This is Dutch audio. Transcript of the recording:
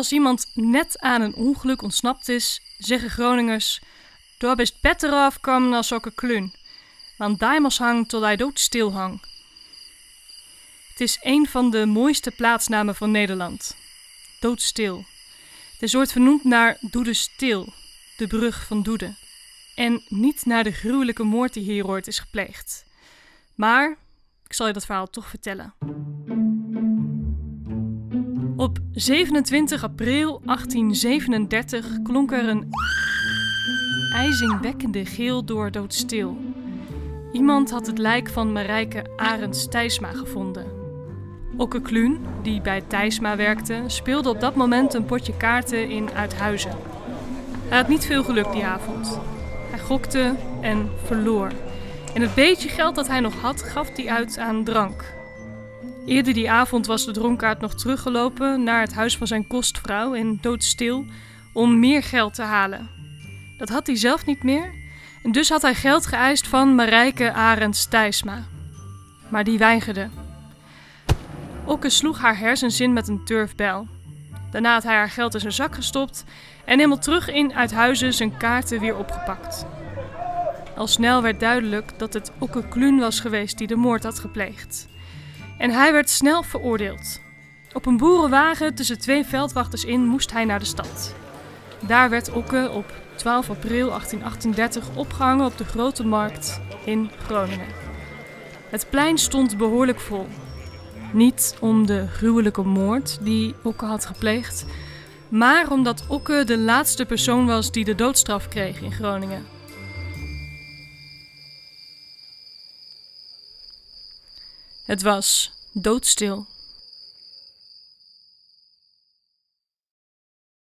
Als iemand net aan een ongeluk ontsnapt is, zeggen Groningers: Daar best beter afkomen als ook een klun. Want daimers hang tot hij doodstil hang. Het is een van de mooiste plaatsnamen van Nederland. Doodstil. Het ooit vernoemd naar Doede Stil, de brug van Doede. En niet naar de gruwelijke moord die hier ooit is gepleegd. Maar ik zal je dat verhaal toch vertellen. Op 27 april 1837 klonk er een ijzingwekkende geel door doodstil. Iemand had het lijk van Marijke Arends Thijsma gevonden. Okke Kluun, die bij Thijsma werkte, speelde op dat moment een potje kaarten in Uithuizen. Hij had niet veel geluk die avond. Hij gokte en verloor. En het beetje geld dat hij nog had, gaf hij uit aan drank. Eerder die avond was de dronkaard nog teruggelopen naar het huis van zijn kostvrouw in doodstil om meer geld te halen. Dat had hij zelf niet meer en dus had hij geld geëist van Marijke Arends Thijsma. Maar die weigerde. Okke sloeg haar hersenzin met een turfbel. Daarna had hij haar geld in zijn zak gestopt en helemaal terug in Uithuizen zijn kaarten weer opgepakt. Al snel werd duidelijk dat het Okke Kluun was geweest die de moord had gepleegd. En hij werd snel veroordeeld. Op een boerenwagen tussen twee veldwachters in moest hij naar de stad. Daar werd Okke op 12 april 1838 opgehangen op de Grote Markt in Groningen. Het plein stond behoorlijk vol. Niet om de gruwelijke moord die Okke had gepleegd, maar omdat Okke de laatste persoon was die de doodstraf kreeg in Groningen. Het was doodstil.